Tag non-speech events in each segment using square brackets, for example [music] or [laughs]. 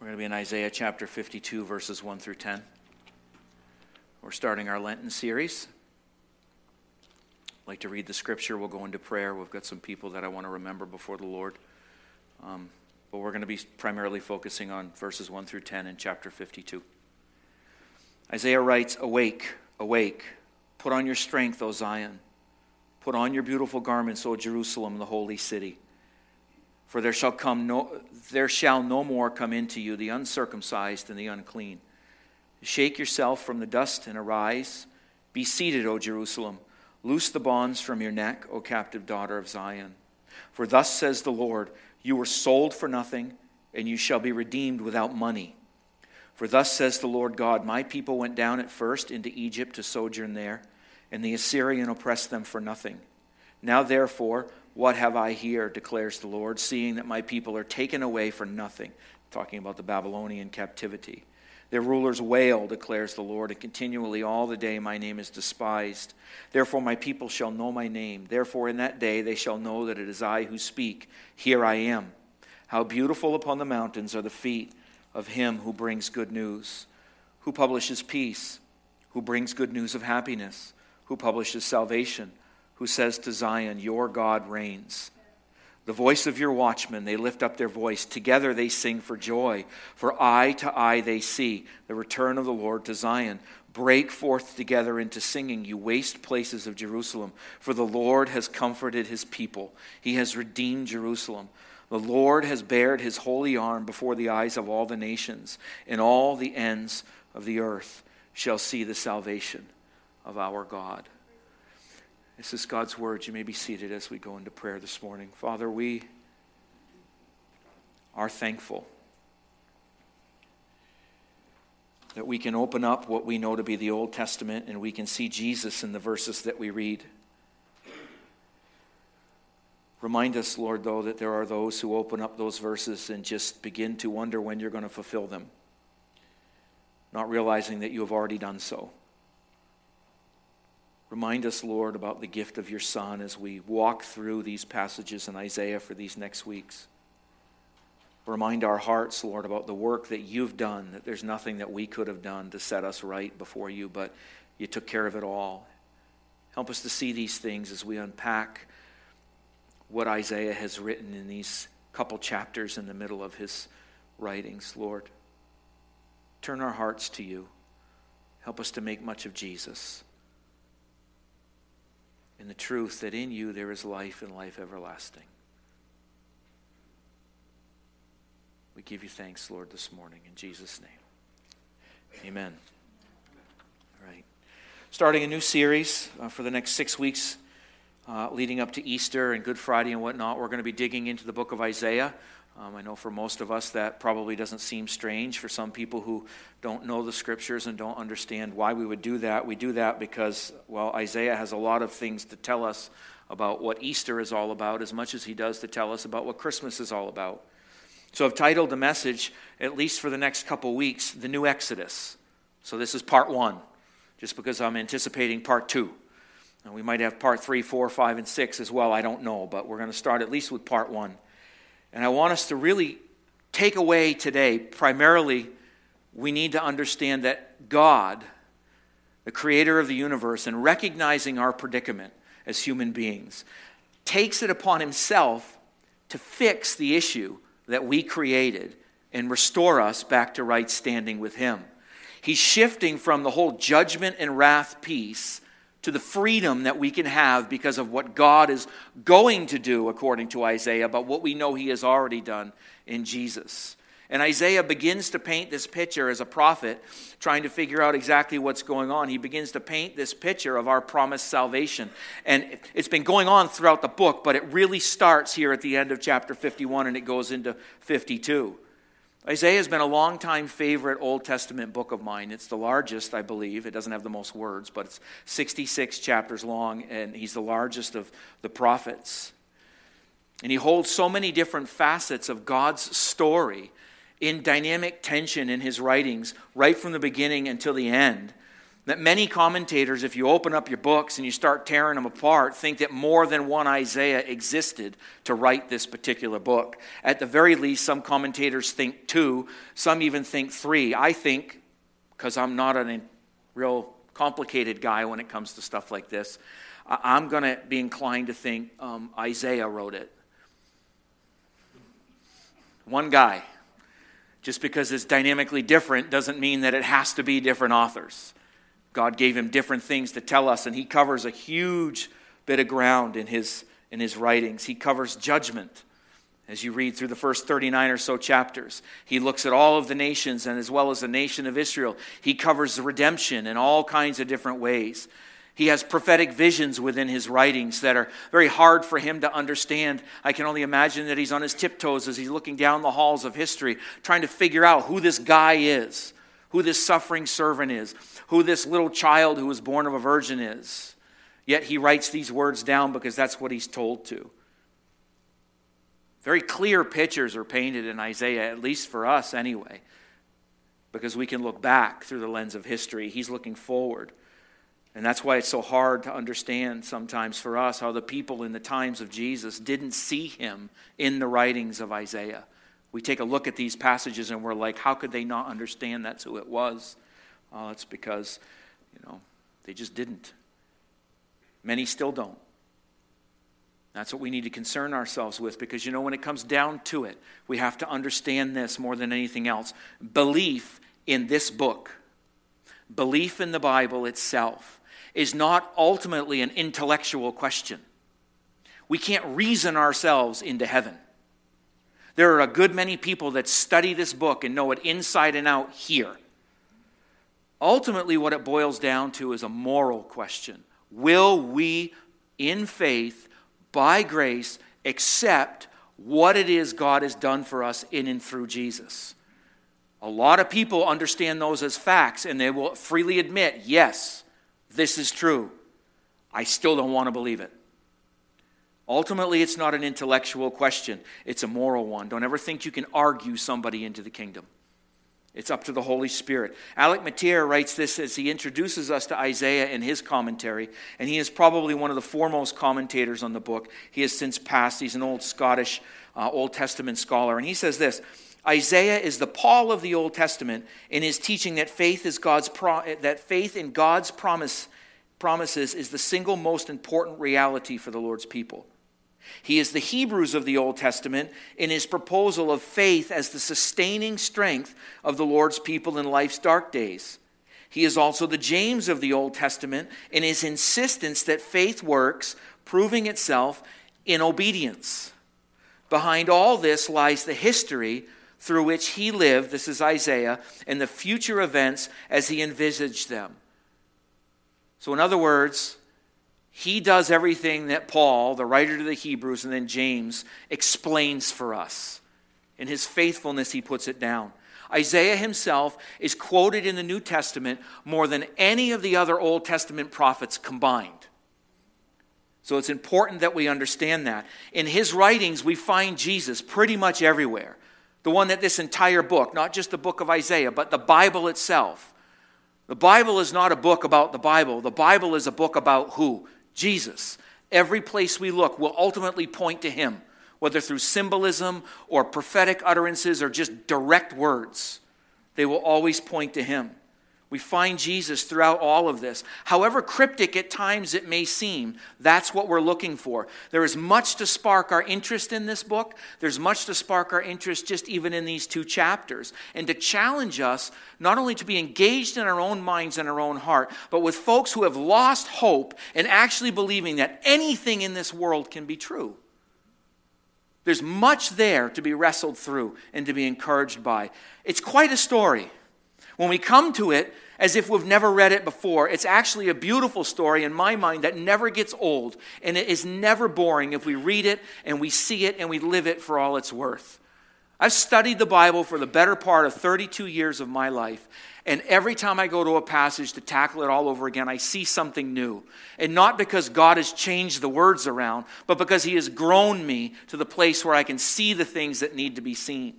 We're going to be in Isaiah chapter 52, verses 1 through 10. We're starting our Lenten series. I'd like to read the scripture. We'll go into prayer. We've got some people that I want to remember before the Lord. Um, but we're going to be primarily focusing on verses 1 through 10 in chapter 52. Isaiah writes, Awake, awake, put on your strength, O Zion. Put on your beautiful garments, O Jerusalem, the holy city. For there shall come no there shall no more come into you the uncircumcised and the unclean. Shake yourself from the dust and arise. Be seated, O Jerusalem. Loose the bonds from your neck, O captive daughter of Zion. For thus says the Lord, you were sold for nothing, and you shall be redeemed without money. For thus says the Lord God, my people went down at first into Egypt to sojourn there, and the Assyrian oppressed them for nothing. Now therefore, what have I here, declares the Lord, seeing that my people are taken away for nothing? Talking about the Babylonian captivity. Their rulers wail, declares the Lord, and continually all the day my name is despised. Therefore my people shall know my name. Therefore in that day they shall know that it is I who speak. Here I am. How beautiful upon the mountains are the feet of him who brings good news, who publishes peace, who brings good news of happiness, who publishes salvation who says to Zion, Your God reigns. The voice of your watchmen, they lift up their voice. Together they sing for joy. For eye to eye they see the return of the Lord to Zion. Break forth together into singing, you waste places of Jerusalem. For the Lord has comforted his people, he has redeemed Jerusalem. The Lord has bared his holy arm before the eyes of all the nations, and all the ends of the earth shall see the salvation of our God. This is God's word. You may be seated as we go into prayer this morning. Father, we are thankful that we can open up what we know to be the Old Testament and we can see Jesus in the verses that we read. Remind us, Lord, though, that there are those who open up those verses and just begin to wonder when you're going to fulfill them, not realizing that you have already done so. Remind us, Lord, about the gift of your Son as we walk through these passages in Isaiah for these next weeks. Remind our hearts, Lord, about the work that you've done, that there's nothing that we could have done to set us right before you, but you took care of it all. Help us to see these things as we unpack what Isaiah has written in these couple chapters in the middle of his writings, Lord. Turn our hearts to you. Help us to make much of Jesus in the truth that in you there is life and life everlasting. We give you thanks, Lord, this morning in Jesus' name. Amen. All right. Starting a new series uh, for the next six weeks uh, leading up to Easter and Good Friday and whatnot. We're going to be digging into the book of Isaiah. Um, I know for most of us that probably doesn't seem strange. For some people who don't know the scriptures and don't understand why we would do that, we do that because, well, Isaiah has a lot of things to tell us about what Easter is all about as much as he does to tell us about what Christmas is all about. So I've titled the message, at least for the next couple weeks, The New Exodus. So this is part one, just because I'm anticipating part two. And we might have part three, four, five, and six as well. I don't know, but we're going to start at least with part one. And I want us to really take away today, primarily, we need to understand that God, the creator of the universe, and recognizing our predicament as human beings, takes it upon himself to fix the issue that we created and restore us back to right standing with him. He's shifting from the whole judgment and wrath piece to the freedom that we can have because of what God is going to do, according to Isaiah, but what we know He has already done in Jesus. And Isaiah begins to paint this picture as a prophet, trying to figure out exactly what's going on. He begins to paint this picture of our promised salvation. And it's been going on throughout the book, but it really starts here at the end of chapter 51 and it goes into 52. Isaiah has been a long-time favorite Old Testament book of mine. It's the largest, I believe. It doesn't have the most words, but it's 66 chapters long, and he's the largest of the prophets. And he holds so many different facets of God's story in dynamic tension in his writings, right from the beginning until the end, that many commentators, if you open up your books and you start tearing them apart, think that more than one Isaiah existed to write this particular book. At the very least, some commentators think two, some even think three. I think, because I'm not a real complicated guy when it comes to stuff like this, I'm going to be inclined to think um, Isaiah wrote it. One guy. Just because it's dynamically different doesn't mean that it has to be different authors. God gave him different things to tell us, and he covers a huge bit of ground in his, in his writings. He covers judgment as you read through the first 39 or so chapters. He looks at all of the nations and as well as the nation of Israel. He covers redemption in all kinds of different ways. He has prophetic visions within his writings that are very hard for him to understand. I can only imagine that he's on his tiptoes as he's looking down the halls of history, trying to figure out who this guy is, who this suffering servant is, who this little child who was born of a virgin is. Yet he writes these words down because that's what he's told to. Very clear pictures are painted in Isaiah, at least for us anyway, because we can look back through the lens of history. He's looking forward. And that's why it's so hard to understand sometimes for us how the people in the times of Jesus didn't see him in the writings of Isaiah. We take a look at these passages and we're like, how could they not understand that's who it was? Well, it's because, you know, they just didn't. Many still don't. That's what we need to concern ourselves with because, you know, when it comes down to it, we have to understand this more than anything else. Belief in this book, belief in the Bible itself, is not ultimately an intellectual question. We can't reason ourselves into heaven. There are a good many people that study this book and know it inside and out here. Ultimately, what it boils down to is a moral question Will we, in faith, by grace, accept what it is God has done for us in and through Jesus? A lot of people understand those as facts and they will freely admit, yes, this is true. I still don't want to believe it. Ultimately, it's not an intellectual question, it's a moral one. Don't ever think you can argue somebody into the kingdom. It's up to the Holy Spirit. Alec Motyer writes this as he introduces us to Isaiah in his commentary, and he is probably one of the foremost commentators on the book. He has since passed. He's an old Scottish uh, Old Testament scholar, and he says this Isaiah is the Paul of the Old Testament in his teaching that faith is God's pro- that faith in God's promise promises is the single most important reality for the Lord's people. He is the Hebrews of the Old Testament in his proposal of faith as the sustaining strength of the Lord's people in life's dark days. He is also the James of the Old Testament in his insistence that faith works, proving itself in obedience. Behind all this lies the history through which he lived, this is Isaiah, and the future events as he envisaged them. So, in other words, he does everything that Paul, the writer to the Hebrews, and then James explains for us. In his faithfulness, he puts it down. Isaiah himself is quoted in the New Testament more than any of the other Old Testament prophets combined. So it's important that we understand that. In his writings, we find Jesus pretty much everywhere. The one that this entire book, not just the book of Isaiah, but the Bible itself. The Bible is not a book about the Bible. The Bible is a book about who? Jesus. Every place we look will ultimately point to him, whether through symbolism or prophetic utterances or just direct words. They will always point to him. We find Jesus throughout all of this. However cryptic at times it may seem, that's what we're looking for. There is much to spark our interest in this book. There's much to spark our interest just even in these two chapters. And to challenge us not only to be engaged in our own minds and our own heart, but with folks who have lost hope and actually believing that anything in this world can be true. There's much there to be wrestled through and to be encouraged by. It's quite a story. When we come to it as if we've never read it before, it's actually a beautiful story in my mind that never gets old and it is never boring if we read it and we see it and we live it for all it's worth. I've studied the Bible for the better part of 32 years of my life, and every time I go to a passage to tackle it all over again, I see something new. And not because God has changed the words around, but because He has grown me to the place where I can see the things that need to be seen.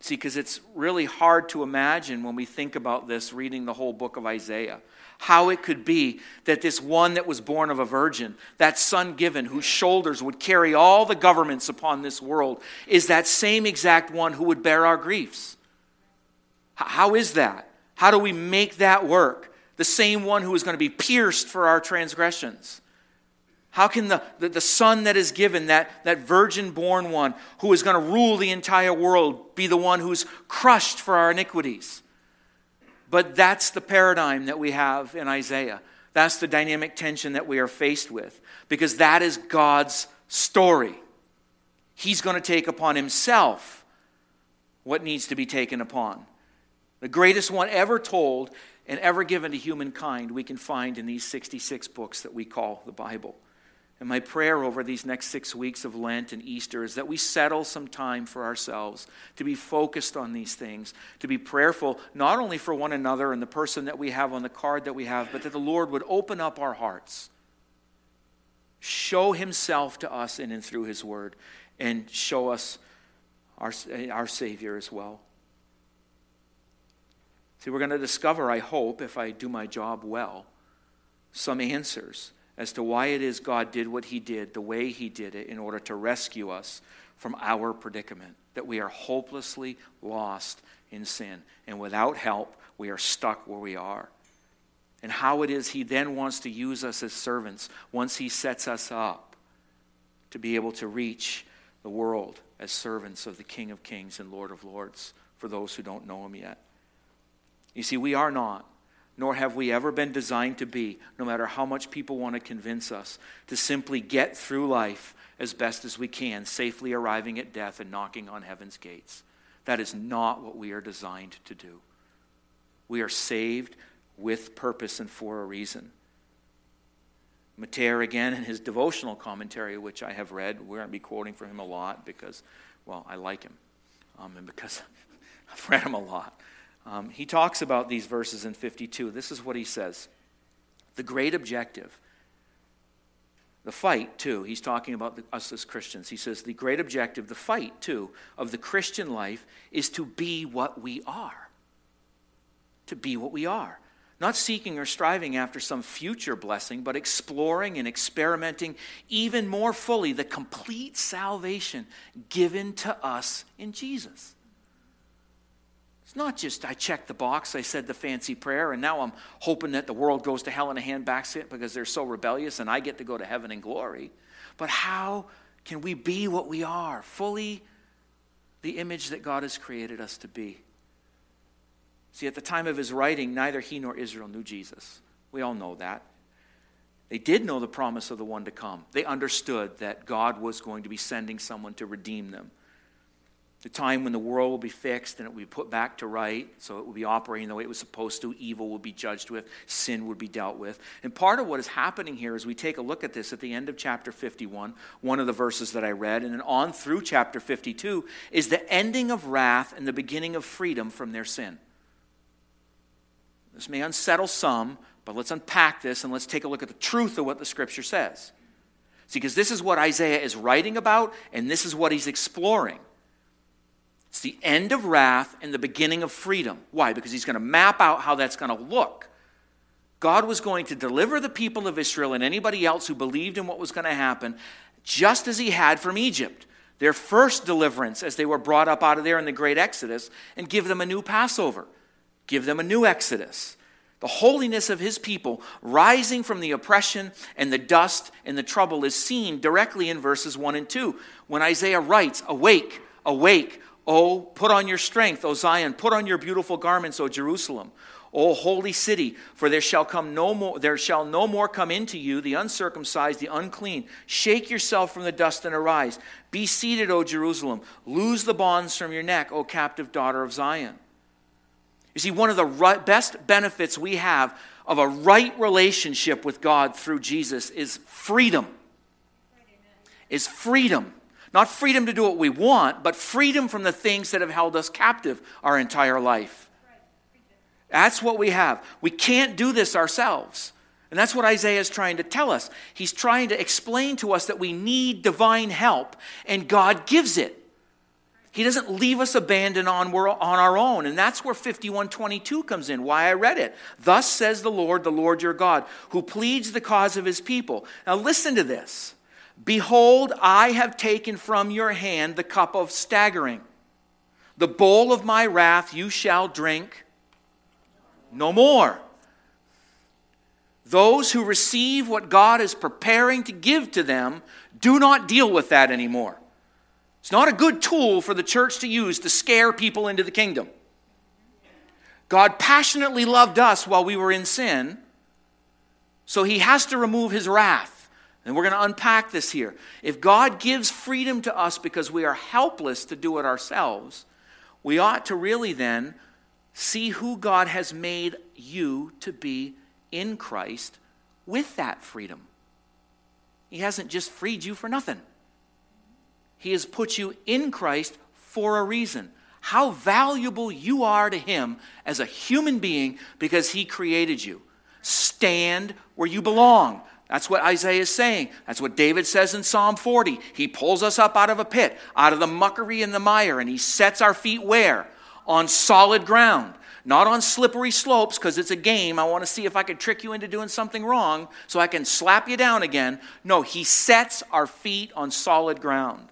See, because it's really hard to imagine when we think about this, reading the whole book of Isaiah, how it could be that this one that was born of a virgin, that son given, whose shoulders would carry all the governments upon this world, is that same exact one who would bear our griefs. How is that? How do we make that work? The same one who is going to be pierced for our transgressions. How can the, the, the, son that is given, that, that virgin born one who is going to rule the entire world, be the one who's crushed for our iniquities? But that's the paradigm that we have in Isaiah. That's the dynamic tension that we are faced with because that is God's story. He's going to take upon himself what needs to be taken upon. The greatest one ever told and ever given to humankind we can find in these 66 books that we call the Bible. And my prayer over these next six weeks of Lent and Easter is that we settle some time for ourselves to be focused on these things, to be prayerful, not only for one another and the person that we have on the card that we have, but that the Lord would open up our hearts, show Himself to us in and through His Word, and show us our, our Savior as well. See, we're going to discover, I hope, if I do my job well, some answers as to why it is God did what he did, the way he did it, in order to rescue us from our predicament. That we are hopelessly lost in sin. And without help, we are stuck where we are. And how it is he then wants to use us as servants once he sets us up to be able to reach the world as servants of the King of Kings and Lord of Lords for those who don't know him yet. You see, we are not nor have we ever been designed to be, no matter how much people want to convince us, to simply get through life as best as we can, safely arriving at death and knocking on heaven's gates. That is not what we are designed to do. We are saved with purpose and for a reason. Motyer, again, in his devotional commentary, which I have read, we're going to be quoting from him a lot because, well, I like him um, and because [laughs] I've read him a lot. Um, he talks about these verses in 52. This is what he says The great objective, the fight, too, he's talking about the, us as Christians. He says, The great objective, the fight, too, of the Christian life is to be what we are. To be what we are. Not seeking or striving after some future blessing, but exploring and experimenting even more fully the complete salvation given to us in Jesus. It's not just I checked the box, I said the fancy prayer, and now I'm hoping that the world goes to hell in a handbasket because they're so rebellious and I get to go to heaven in glory. But how can we be what we are, fully the image that God has created us to be? See, at the time of his writing, neither he nor Israel knew Jesus. We all know that. They did know the promise of the one to come. They understood that God was going to be sending someone to redeem them the time when the world will be fixed and it will be put back to right, so it will be operating the way it was supposed to. Evil will be judged with, sin would be dealt with. And part of what is happening here as we take a look at this at the end of chapter 51, one of the verses that I read, and then on through chapter 52, is the ending of wrath and the beginning of freedom from their sin. This may unsettle some, but let's unpack this and let's take a look at the truth of what the scripture says. See, because this is what Isaiah is writing about, and this is what he's exploring. It's the end of wrath and the beginning of freedom. Why? Because he's going to map out how that's going to look. God was going to deliver the people of Israel and anybody else who believed in what was going to happen, just as he had from Egypt. Their first deliverance as they were brought up out of there in the great Exodus, and give them a new Passover, give them a new Exodus. The holiness of his people rising from the oppression and the dust and the trouble is seen directly in verses 1 and 2 when Isaiah writes, Awake, awake, Oh, put on your strength, O Zion, put on your beautiful garments, O Jerusalem. O holy city, for there shall come no more there shall no more come into you the uncircumcised, the unclean. Shake yourself from the dust and arise. Be seated, O Jerusalem. Lose the bonds from your neck, O captive daughter of Zion. You see, one of the right, best benefits we have of a right relationship with God through Jesus is freedom. Is freedom. Not freedom to do what we want, but freedom from the things that have held us captive our entire life. That's what we have. We can't do this ourselves. And that's what Isaiah is trying to tell us. He's trying to explain to us that we need divine help, and God gives it. He doesn't leave us abandoned on, on our own. And that's where 5122 comes in, why I read it. Thus says the Lord, the Lord your God, who pleads the cause of his people. Now listen to this. Behold, I have taken from your hand the cup of staggering. The bowl of my wrath you shall drink no more. Those who receive what God is preparing to give to them do not deal with that anymore. It's not a good tool for the church to use to scare people into the kingdom. God passionately loved us while we were in sin, so he has to remove his wrath. And we're going to unpack this here. If God gives freedom to us because we are helpless to do it ourselves, we ought to really then see who God has made you to be in Christ with that freedom. He hasn't just freed you for nothing. He has put you in Christ for a reason. How valuable you are to Him as a human being because He created you. Stand where you belong. That's what Isaiah is saying. That's what David says in Psalm 40. He pulls us up out of a pit, out of the muckery and the mire, and He sets our feet where? On solid ground not on slippery slopes because it's a game. I want to see if I can trick you into doing something wrong so I can slap you down again. No, he sets our feet on solid ground.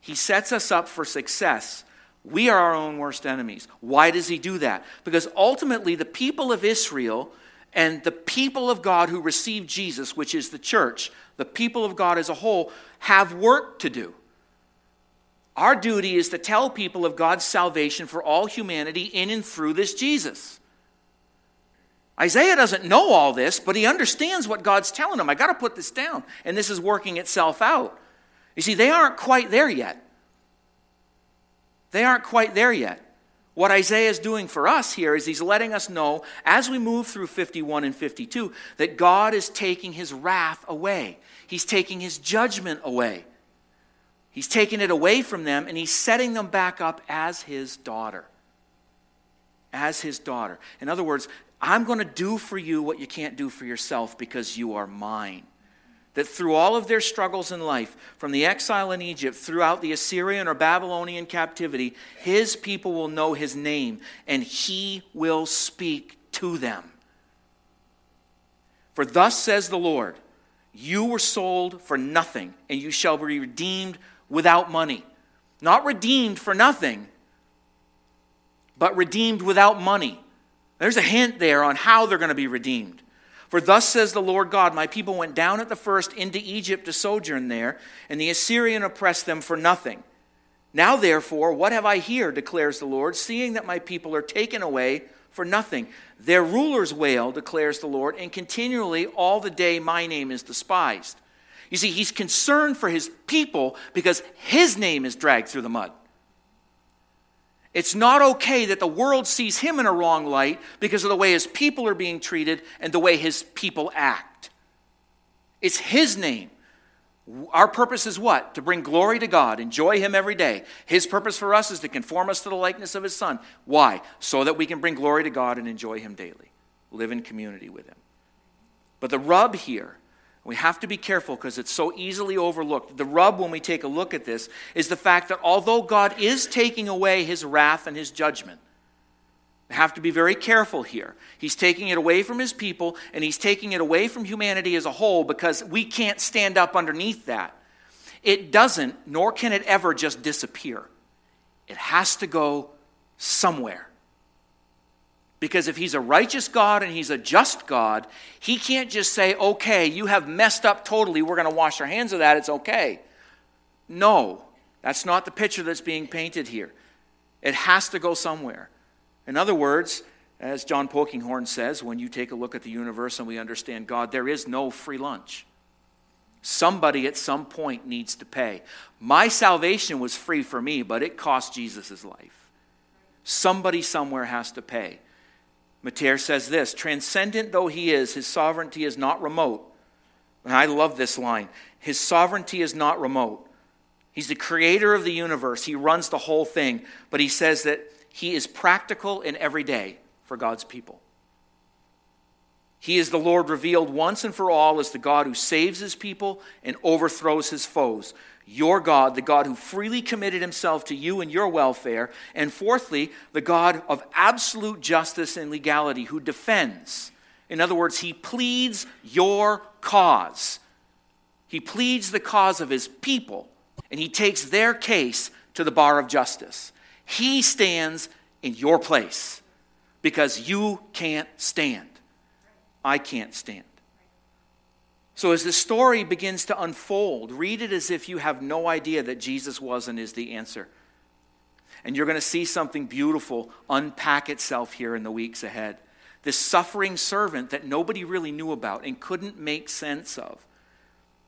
He sets us up for success. We are our own worst enemies. Why does he do that? Because ultimately, the people of Israel and the people of God who receive Jesus, which is the church, the people of God as a whole, have work to do. Our duty is to tell people of God's salvation for all humanity in and through this Jesus. Isaiah doesn't know all this, but he understands what God's telling him. I got to put this down, and this is working itself out. You see, they aren't quite there yet. They aren't quite there yet. What Isaiah is doing for us here is he's letting us know as we move through 51 and 52 that God is taking his wrath away. He's taking his judgment away. He's taking it away from them and he's setting them back up as his daughter. As his daughter. In other words, I'm going to do for you what you can't do for yourself because you are mine. That through all of their struggles in life, from the exile in Egypt throughout the Assyrian or Babylonian captivity, his people will know his name and he will speak to them. For thus says the Lord, you were sold for nothing, and you shall be redeemed without money. Not redeemed for nothing, but redeemed without money. There's a hint there on how they're going to be redeemed. For thus says the Lord God, My people went down at the first into Egypt to sojourn there, and the Assyrian oppressed them for nothing. Now, therefore, what have I here, declares the Lord, seeing that my people are taken away for nothing? Their rulers wail, declares the Lord, and continually all the day my name is despised. You see, he's concerned for his people because his name is dragged through the mud. It's not okay that the world sees him in a wrong light because of the way his people are being treated and the way his people act. It's his name. Our purpose is what? To bring glory to God, enjoy Him every day. His purpose for us is to conform us to the likeness of His Son. Why? So that we can bring glory to God and enjoy Him daily, live in community with Him. But the rub here we have to be careful because it's so easily overlooked. The rub when we take a look at this is the fact that although God is taking away his wrath and his judgment, we have to be very careful here. He's taking it away from his people and he's taking it away from humanity as a whole because we can't stand up underneath that. It doesn't, nor can it ever just disappear. It has to go somewhere. Because if he's a righteous God and he's a just God, he can't just say, okay, you have messed up totally. We're going to wash our hands of that. It's okay. No, that's not the picture that's being painted here. It has to go somewhere. In other words, as John Polkinghorne says, when you take a look at the universe and we understand God, there is no free lunch. Somebody at some point needs to pay. My salvation was free for me, but it cost Jesus' life. Somebody somewhere has to pay. Motyer says this Transcendent though he is, his sovereignty is not remote. And I love this line His sovereignty is not remote. He's the creator of the universe, he runs the whole thing. But he says that he is practical in every day for God's people. He is the Lord revealed once and for all as the God who saves his people and overthrows his foes. Your God, the God who freely committed himself to you and your welfare. And fourthly, the God of absolute justice and legality who defends. In other words, he pleads your cause. He pleads the cause of his people, and he takes their case to the bar of justice. He stands in your place because you can't stand. I can't stand. So, as the story begins to unfold, read it as if you have no idea that Jesus was and is the answer. And you're going to see something beautiful unpack itself here in the weeks ahead. This suffering servant that nobody really knew about and couldn't make sense of,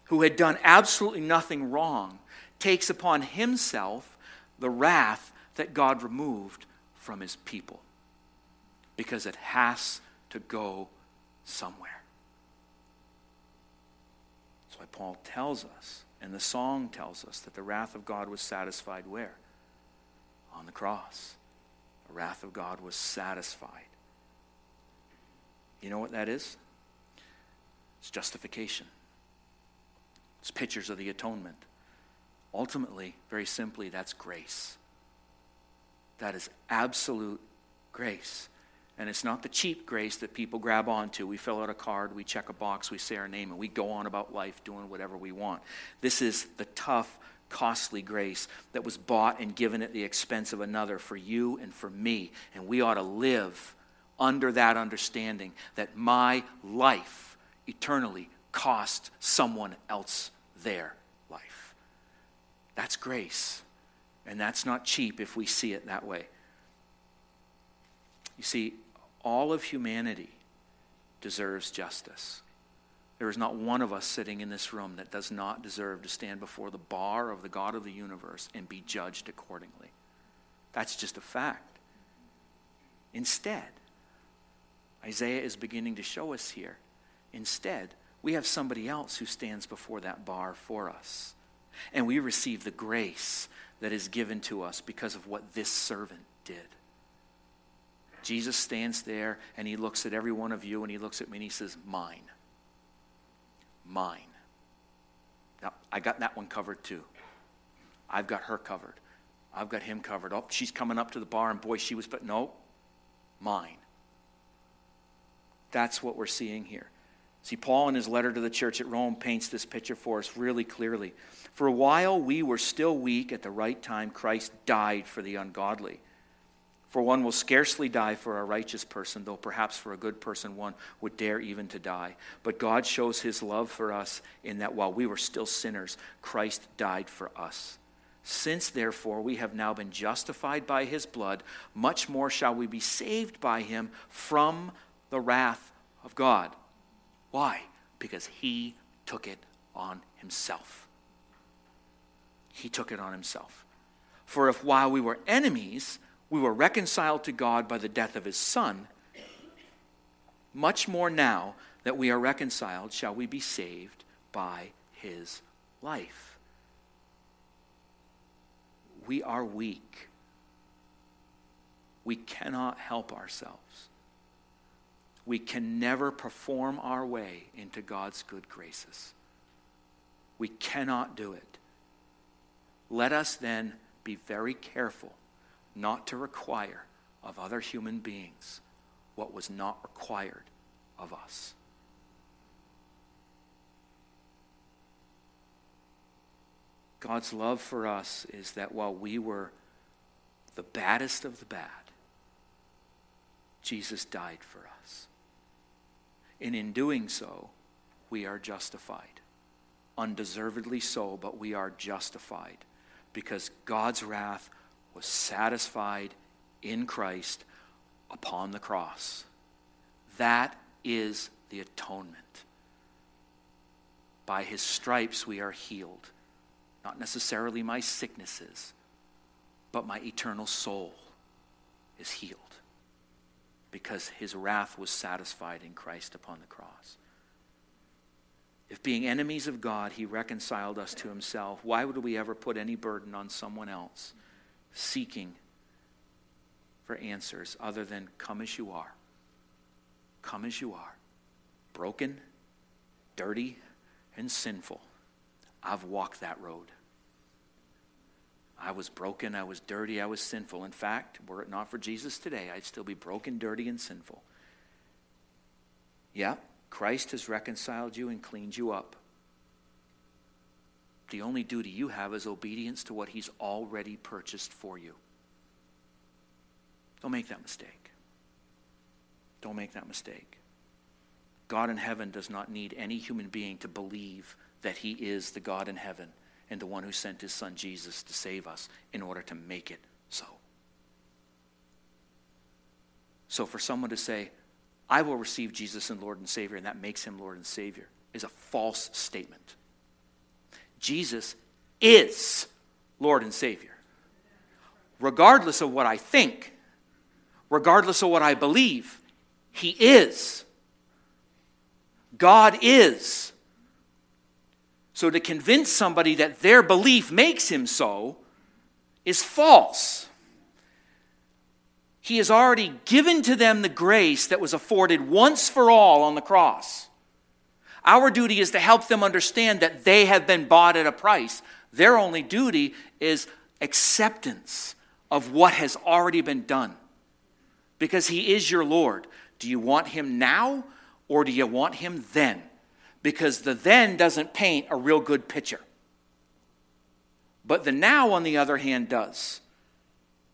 who had done absolutely nothing wrong, takes upon himself the wrath that God removed from his people. Because it has to go somewhere. That's why Paul tells us, and the song tells us, that the wrath of God was satisfied where? On the cross. The wrath of God was satisfied. You know what that is? It's justification. It's pictures of the atonement. Ultimately, very simply, that's grace. That is absolute grace. And it's not the cheap grace that people grab onto. We fill out a card, we check a box, we say our name, and we go on about life doing whatever we want. This is the tough, costly grace that was bought and given at the expense of another for you and for me. And we ought to live under that understanding that my life eternally cost someone else their life. That's grace. And that's not cheap if we see it that way. You see, all of humanity deserves justice. There is not one of us sitting in this room that does not deserve to stand before the bar of the God of the universe and be judged accordingly. That's just a fact. Instead, Isaiah is beginning to show us here. Instead, we have somebody else who stands before that bar for us. And we receive the grace that is given to us because of what this servant did. Jesus stands there and he looks at every one of you and he looks at me and he says, Mine. Mine. Now, I got that one covered too. I've got her covered. I've got him covered. Oh, she's coming up to the bar and boy, she was, but no, mine. That's what we're seeing here. See, Paul in his letter to the church at Rome paints this picture for us really clearly. For a while we were still weak, at the right time, Christ died for the ungodly. For one will scarcely die for a righteous person, though perhaps for a good person one would dare even to die. But God shows his love for us in that while we were still sinners, Christ died for us. Since, therefore, we have now been justified by his blood, much more shall we be saved by him from the wrath of God. Why? Because he took it on himself. He took it on himself. For if while we were enemies, we were reconciled to God by the death of his Son, much more now that we are reconciled shall we be saved by his life. We are weak. We cannot help ourselves. We can never perform our way into God's good graces. We cannot do it. Let us then be very careful not to require of other human beings what was not required of us. God's love for us is that while we were the baddest of the bad, Jesus died for us. And in doing so, we are justified. Undeservedly so, but we are justified because God's wrath was satisfied in Christ upon the cross. That is the atonement. By his stripes we are healed. Not necessarily my sicknesses, but my eternal soul is healed because his wrath was satisfied in Christ upon the cross. If being enemies of God, he reconciled us to himself, why would we ever put any burden on someone else? Seeking for answers other than come as you are. Come as you are. broken, dirty, and sinful. I've walked that road. I was broken, I was dirty, I was sinful. In fact, were it not for Jesus today, I'd still be broken, dirty, and sinful. Yeah, Christ has reconciled you and cleaned you up. The only duty you have is obedience to what He's already purchased for you. Don't make that mistake. Don't make that mistake. God in heaven does not need any human being to believe that He is the God in heaven and the one who sent His Son Jesus to save us in order to make it so. So for someone to say, I will receive Jesus and Lord and Savior, and that makes Him Lord and Savior, is a false statement. Jesus is Lord and Savior. Regardless of what I think, regardless of what I believe, He is. God is. So to convince somebody that their belief makes Him so is false. He has already given to them the grace that was afforded once for all on the cross. Our duty is to help them understand that they have been bought at a price. Their only duty is acceptance of what has already been done. Because He is your Lord. Do you want Him now or do you want Him then? Because the then doesn't paint a real good picture. But the now, on the other hand, does.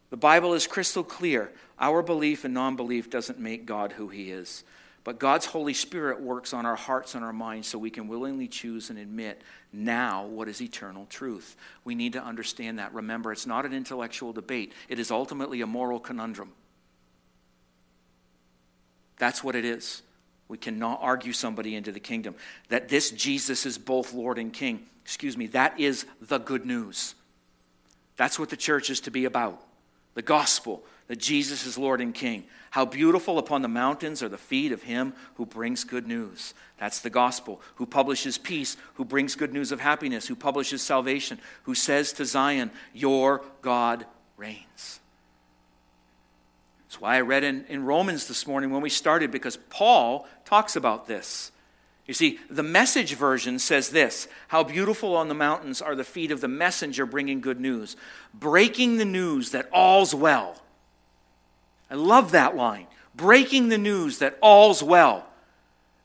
The Bible is crystal clear. Our belief and non belief doesn't make God who He is. But God's Holy Spirit works on our hearts and our minds so we can willingly choose and admit now what is eternal truth. We need to understand that. Remember, it's not an intellectual debate, it is ultimately a moral conundrum. That's what it is. We cannot argue somebody into the kingdom. That this Jesus is both Lord and King, excuse me, that is the good news. That's what the church is to be about the gospel that Jesus is Lord and King. How beautiful upon the mountains are the feet of him who brings good news. That's the gospel. Who publishes peace, who brings good news of happiness, who publishes salvation, who says to Zion, Your God reigns. That's why I read in, in Romans this morning when we started, because Paul talks about this. You see, the message version says this How beautiful on the mountains are the feet of the messenger bringing good news, breaking the news that all's well. I love that line. Breaking the news that all's well.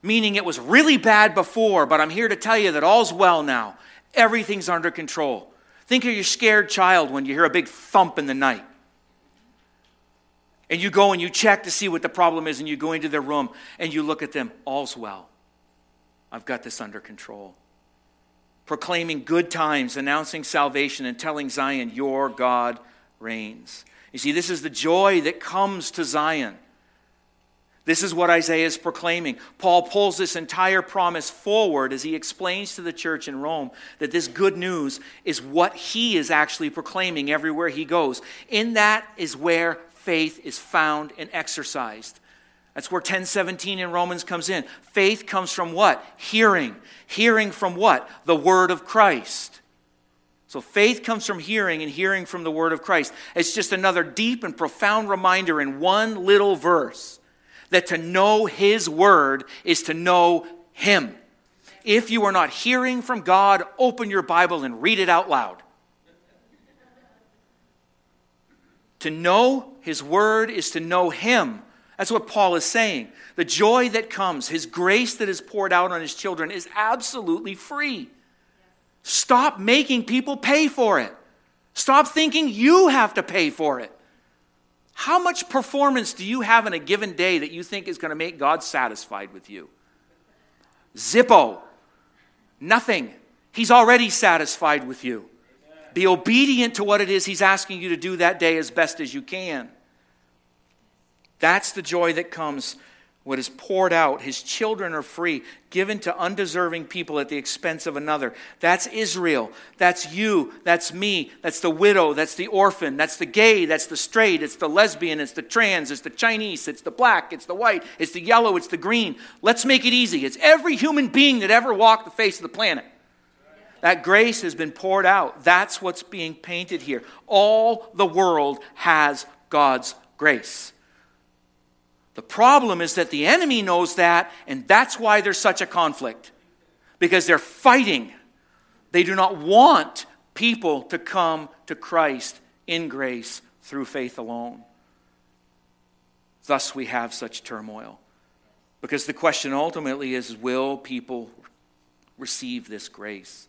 Meaning it was really bad before, but I'm here to tell you that all's well now. Everything's under control. Think of your scared child when you hear a big thump in the night. And you go and you check to see what the problem is, and you go into their room and you look at them. All's well. I've got this under control. Proclaiming good times, announcing salvation, and telling Zion, Your God reigns. You see, this is the joy that comes to Zion. This is what Isaiah is proclaiming. Paul pulls this entire promise forward as he explains to the church in Rome that this good news is what he is actually proclaiming everywhere he goes. In that is where faith is found and exercised. That's where 1017 in Romans comes in. Faith comes from what? Hearing. Hearing from what? The word of Christ. So faith comes from hearing, and hearing from the word of Christ. It's just another deep and profound reminder in one little verse that to know his word is to know him. If you are not hearing from God, open your Bible and read it out loud. To know his word is to know him. That's what Paul is saying. The joy that comes, his grace that is poured out on his children, is absolutely free. Stop making people pay for it. Stop thinking you have to pay for it. How much performance do you have in a given day that you think is going to make God satisfied with you? Zippo. Nothing. He's already satisfied with you. Be obedient to what it is He's asking you to do that day as best as you can. That's the joy that comes what is poured out. His children are free, given to undeserving people at the expense of another. That's Israel. That's you. That's me. That's the widow. That's the orphan. That's the gay. That's the straight. It's the lesbian. It's the trans. It's the Chinese. It's the black. It's the white. It's the yellow. It's the green. Let's make it easy. It's every human being that ever walked the face of the planet. That grace has been poured out. That's what's being painted here. All the world has God's grace. The problem is that the enemy knows that, and that's why there's such a conflict. Because they're fighting. They do not want people to come to Christ in grace through faith alone. Thus, we have such turmoil. Because the question ultimately is will people receive this grace?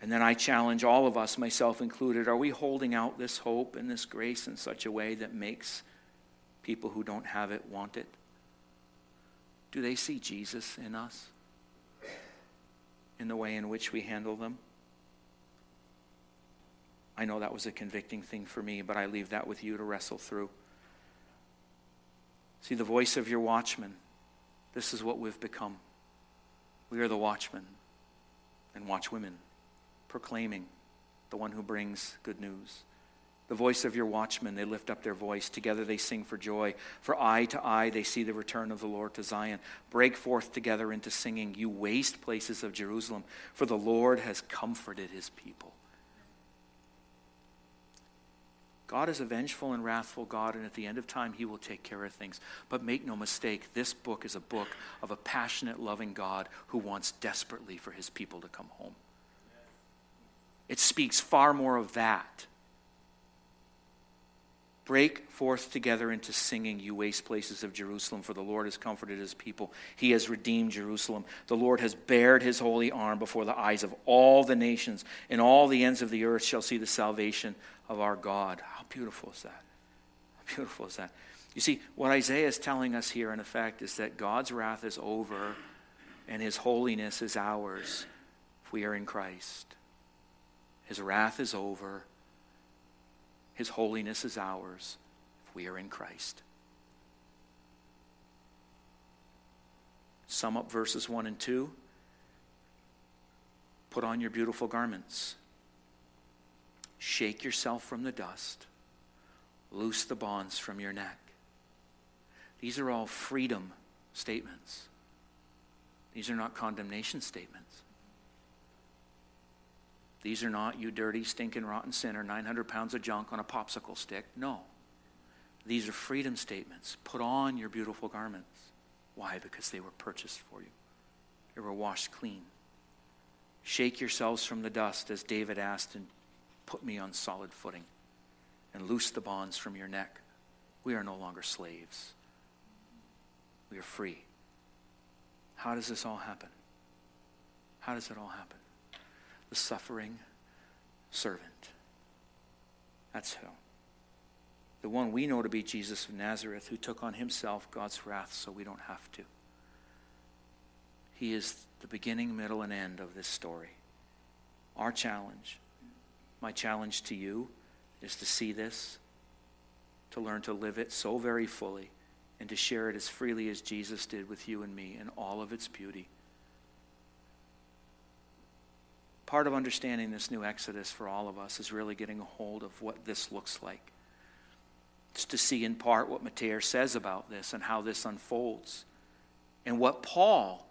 And then I challenge all of us, myself included, are we holding out this hope and this grace in such a way that makes people who don't have it want it? Do they see Jesus in us? In the way in which we handle them? I know that was a convicting thing for me, but I leave that with you to wrestle through. See, the voice of your watchman, this is what we've become. We are the watchmen and watchwomen, proclaiming the one who brings good news the voice of your watchmen. They lift up their voice. Together they sing for joy. For eye to eye they see the return of the Lord to Zion. Break forth together into singing, you waste places of Jerusalem, for the Lord has comforted his people. God is a vengeful and wrathful God, and at the end of time, He will take care of things. But make no mistake, this book is a book of a passionate, loving God who wants desperately for His people to come home. It speaks far more of that Break forth together into singing, you waste places of Jerusalem, for the Lord has comforted his people. He has redeemed Jerusalem. The Lord has bared his holy arm before the eyes of all the nations, and all the ends of the earth shall see the salvation of our God. How beautiful is that? How beautiful is that? You see, what Isaiah is telling us here, in effect, is that God's wrath is over and his holiness is ours if we are in Christ. His wrath is over his holiness is ours if we are in Christ. Sum up verses 1 and 2. Put on your beautiful garments. Shake yourself from the dust. Loose the bonds from your neck. These are all freedom statements. These are not condemnation statements. These are not you dirty, stinking, rotten sinner, 900 pounds of junk on a popsicle stick. No. These are freedom statements. Put on your beautiful garments. Why? Because they were purchased for you, they were washed clean. Shake yourselves from the dust, as David asked, and put me on solid footing, and loose the bonds from your neck. We are no longer slaves, we are free. How does this all happen? How does it all happen? The suffering servant. That's who. The one we know to be Jesus of Nazareth, who took on himself God's wrath so we don't have to. He is the beginning, middle, and end of this story. Our challenge, my challenge to you, is to see this, to learn to live it so very fully, and to share it as freely as Jesus did with you and me in all of its beauty. Part of understanding this new Exodus for all of us is really getting a hold of what this looks like. It's to see in part what Motyer says about this and how this unfolds, and what Paul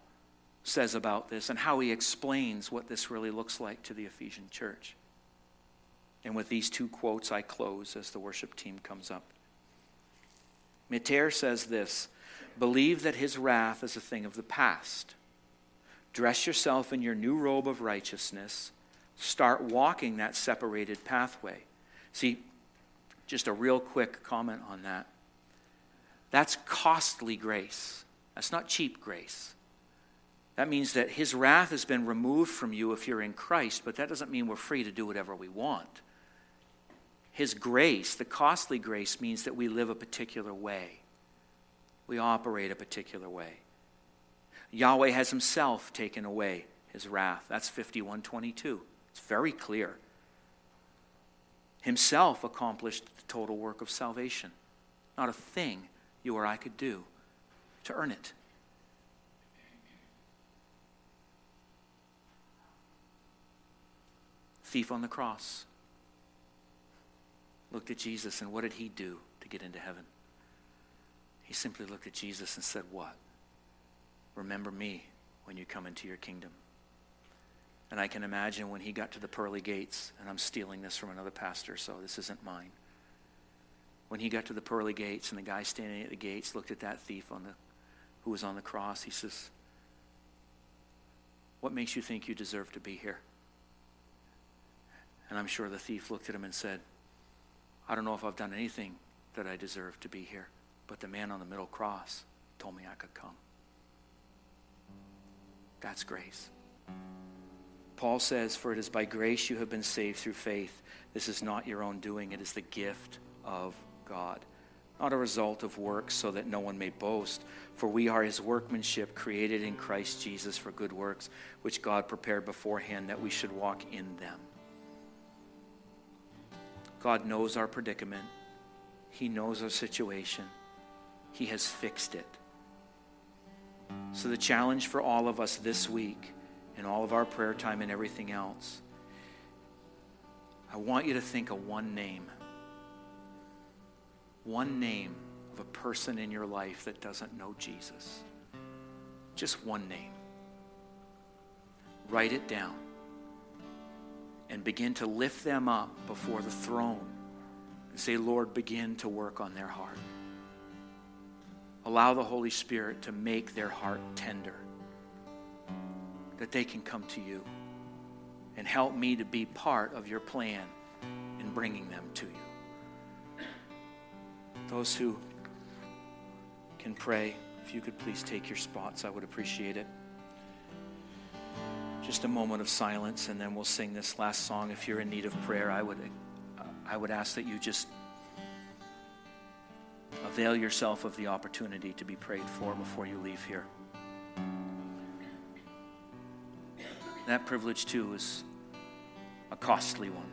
says about this and how he explains what this really looks like to the Ephesian church. And with these two quotes, I close as the worship team comes up. Motyer says this Believe that his wrath is a thing of the past Dress yourself in your new robe of righteousness. Start walking that separated pathway. See, just a real quick comment on that. That's costly grace. That's not cheap grace. That means that his wrath has been removed from you if you're in Christ, but that doesn't mean we're free to do whatever we want. His grace, the costly grace, means that we live a particular way, we operate a particular way. Yahweh has himself taken away his wrath. That's 5122. It's very clear. Himself accomplished the total work of salvation. Not a thing you or I could do to earn it. Thief on the cross looked at Jesus, and what did he do to get into heaven? He simply looked at Jesus and said, What? Remember me when you come into your kingdom. And I can imagine when he got to the pearly gates, and I'm stealing this from another pastor, so this isn't mine. when he got to the pearly gates and the guy standing at the gates looked at that thief on the, who was on the cross, he says, What makes you think you deserve to be here? And I'm sure the thief looked at him and said, I don't know if I've done anything that I deserve to be here, but the man on the middle cross told me I could come. That's grace. Paul says, For it is by grace you have been saved through faith. This is not your own doing, it is the gift of God, not a result of works, so that no one may boast. For we are his workmanship, created in Christ Jesus for good works, which God prepared beforehand that we should walk in them. God knows our predicament, He knows our situation, He has fixed it. So, the challenge for all of us this week, and all of our prayer time and everything else, I want you to think of one name. One name of a person in your life that doesn't know Jesus. Just one name. Write it down and begin to lift them up before the throne and say, Lord, begin to work on their heart. Allow the Holy Spirit to make their heart tender, that they can come to you and help me to be part of your plan in bringing them to you. Those who can pray, if you could please take your spots, I would appreciate it just a moment of silence and then we'll sing this last song if you're in need of prayer i would uh, i would ask that you just avail yourself of the opportunity to be prayed for before you leave here. That privilege too is a costly one